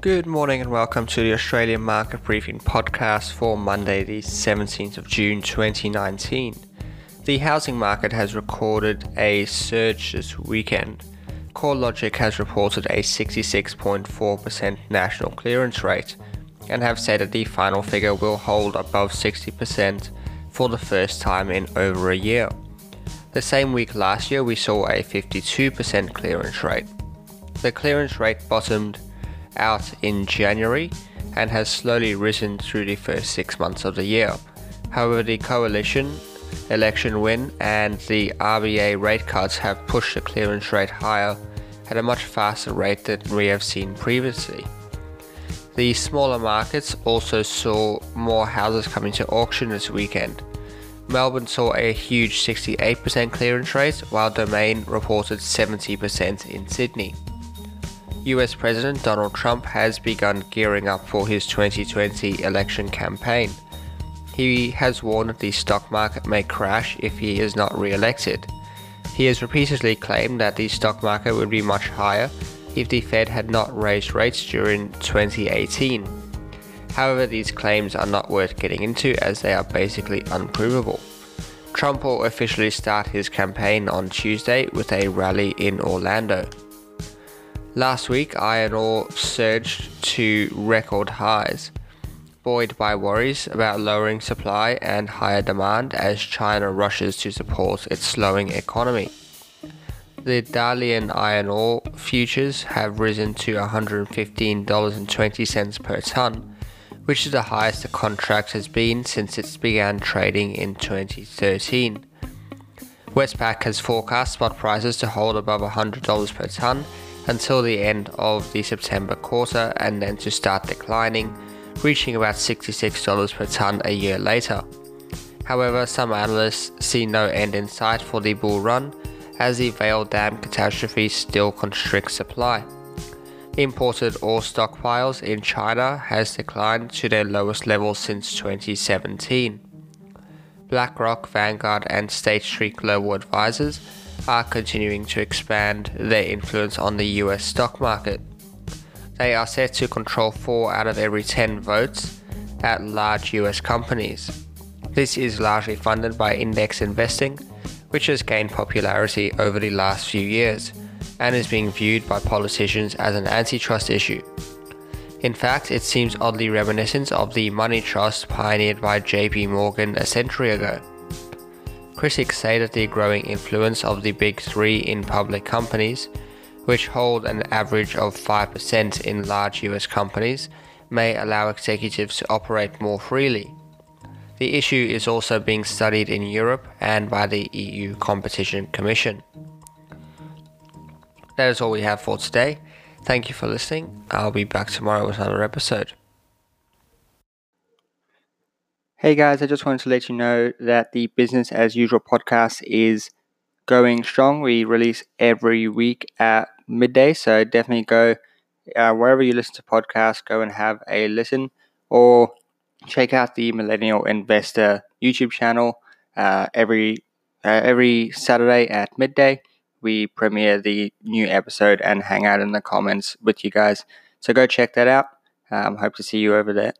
Good morning and welcome to the Australian Market Briefing podcast for Monday, the 17th of June 2019. The housing market has recorded a surge this weekend. CoreLogic has reported a 66.4% national clearance rate and have said that the final figure will hold above 60% for the first time in over a year. The same week last year, we saw a 52% clearance rate. The clearance rate bottomed out in January and has slowly risen through the first six months of the year. However, the coalition election win and the RBA rate cuts have pushed the clearance rate higher at a much faster rate than we have seen previously. The smaller markets also saw more houses coming to auction this weekend. Melbourne saw a huge 68% clearance rate, while Domain reported 70% in Sydney. US President Donald Trump has begun gearing up for his 2020 election campaign. He has warned the stock market may crash if he is not re elected. He has repeatedly claimed that the stock market would be much higher if the Fed had not raised rates during 2018. However, these claims are not worth getting into as they are basically unprovable. Trump will officially start his campaign on Tuesday with a rally in Orlando. Last week, iron ore surged to record highs, buoyed by worries about lowering supply and higher demand as China rushes to support its slowing economy. The Dalian iron ore futures have risen to $115.20 per tonne, which is the highest the contract has been since it began trading in 2013. Westpac has forecast spot prices to hold above $100 per tonne until the end of the September quarter and then to start declining, reaching about $66 per tonne a year later. However, some analysts see no end in sight for the bull run as the Vale Dam catastrophe still constricts supply. Imported ore stockpiles in China has declined to their lowest level since 2017. BlackRock, Vanguard, and State Street Global Advisors are continuing to expand their influence on the US stock market. They are set to control 4 out of every 10 votes at large US companies. This is largely funded by index investing, which has gained popularity over the last few years and is being viewed by politicians as an antitrust issue. In fact, it seems oddly reminiscent of the money trust pioneered by JP Morgan a century ago. Critics say that the growing influence of the big three in public companies, which hold an average of 5% in large US companies, may allow executives to operate more freely. The issue is also being studied in Europe and by the EU Competition Commission. That is all we have for today. Thank you for listening. I'll be back tomorrow with another episode. Hey guys, I just wanted to let you know that the Business as Usual podcast is going strong. We release every week at midday, so definitely go uh, wherever you listen to podcasts, go and have a listen, or check out the Millennial Investor YouTube channel uh, every uh, every Saturday at midday. We premiere the new episode and hang out in the comments with you guys. So go check that out. Um, hope to see you over there.